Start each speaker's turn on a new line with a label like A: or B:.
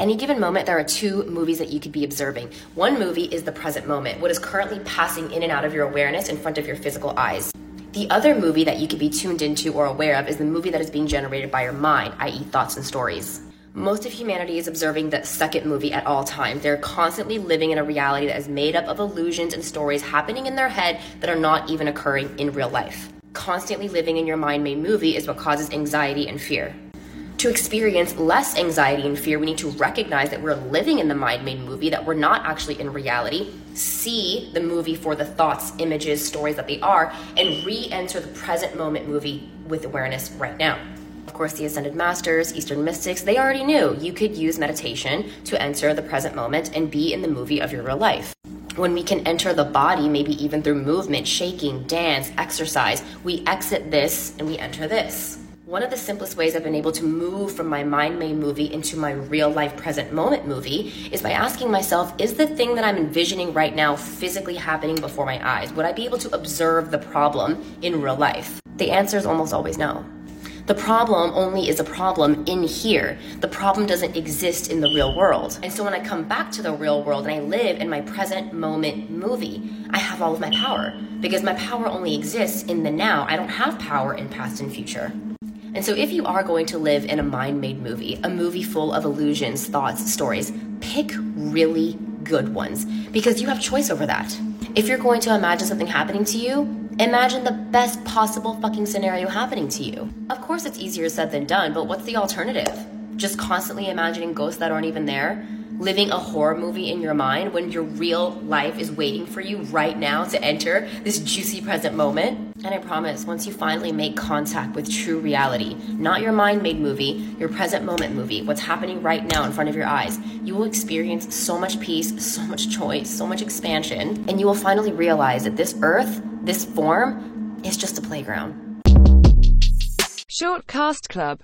A: any given moment, there are two movies that you could be observing. One movie is the present moment, what is currently passing in and out of your awareness in front of your physical eyes. The other movie that you could be tuned into or aware of is the movie that is being generated by your mind, i.e., thoughts and stories. Most of humanity is observing the second movie at all times. They're constantly living in a reality that is made up of illusions and stories happening in their head that are not even occurring in real life. Constantly living in your mind made movie is what causes anxiety and fear. To experience less anxiety and fear, we need to recognize that we're living in the mind made movie, that we're not actually in reality, see the movie for the thoughts, images, stories that they are, and re enter the present moment movie with awareness right now. Of course, the Ascended Masters, Eastern Mystics, they already knew you could use meditation to enter the present moment and be in the movie of your real life. When we can enter the body, maybe even through movement, shaking, dance, exercise, we exit this and we enter this. One of the simplest ways I've been able to move from my mind made movie into my real life present moment movie is by asking myself, is the thing that I'm envisioning right now physically happening before my eyes? Would I be able to observe the problem in real life? The answer is almost always no. The problem only is a problem in here. The problem doesn't exist in the real world. And so when I come back to the real world and I live in my present moment movie, I have all of my power because my power only exists in the now. I don't have power in past and future. And so, if you are going to live in a mind made movie, a movie full of illusions, thoughts, stories, pick really good ones because you have choice over that. If you're going to imagine something happening to you, imagine the best possible fucking scenario happening to you. Of course, it's easier said than done, but what's the alternative? Just constantly imagining ghosts that aren't even there? Living a horror movie in your mind when your real life is waiting for you right now to enter this juicy present moment. And I promise, once you finally make contact with true reality, not your mind made movie, your present moment movie, what's happening right now in front of your eyes, you will experience so much peace, so much choice, so much expansion, and you will finally realize that this earth, this form, is just a playground.
B: Short Cast Club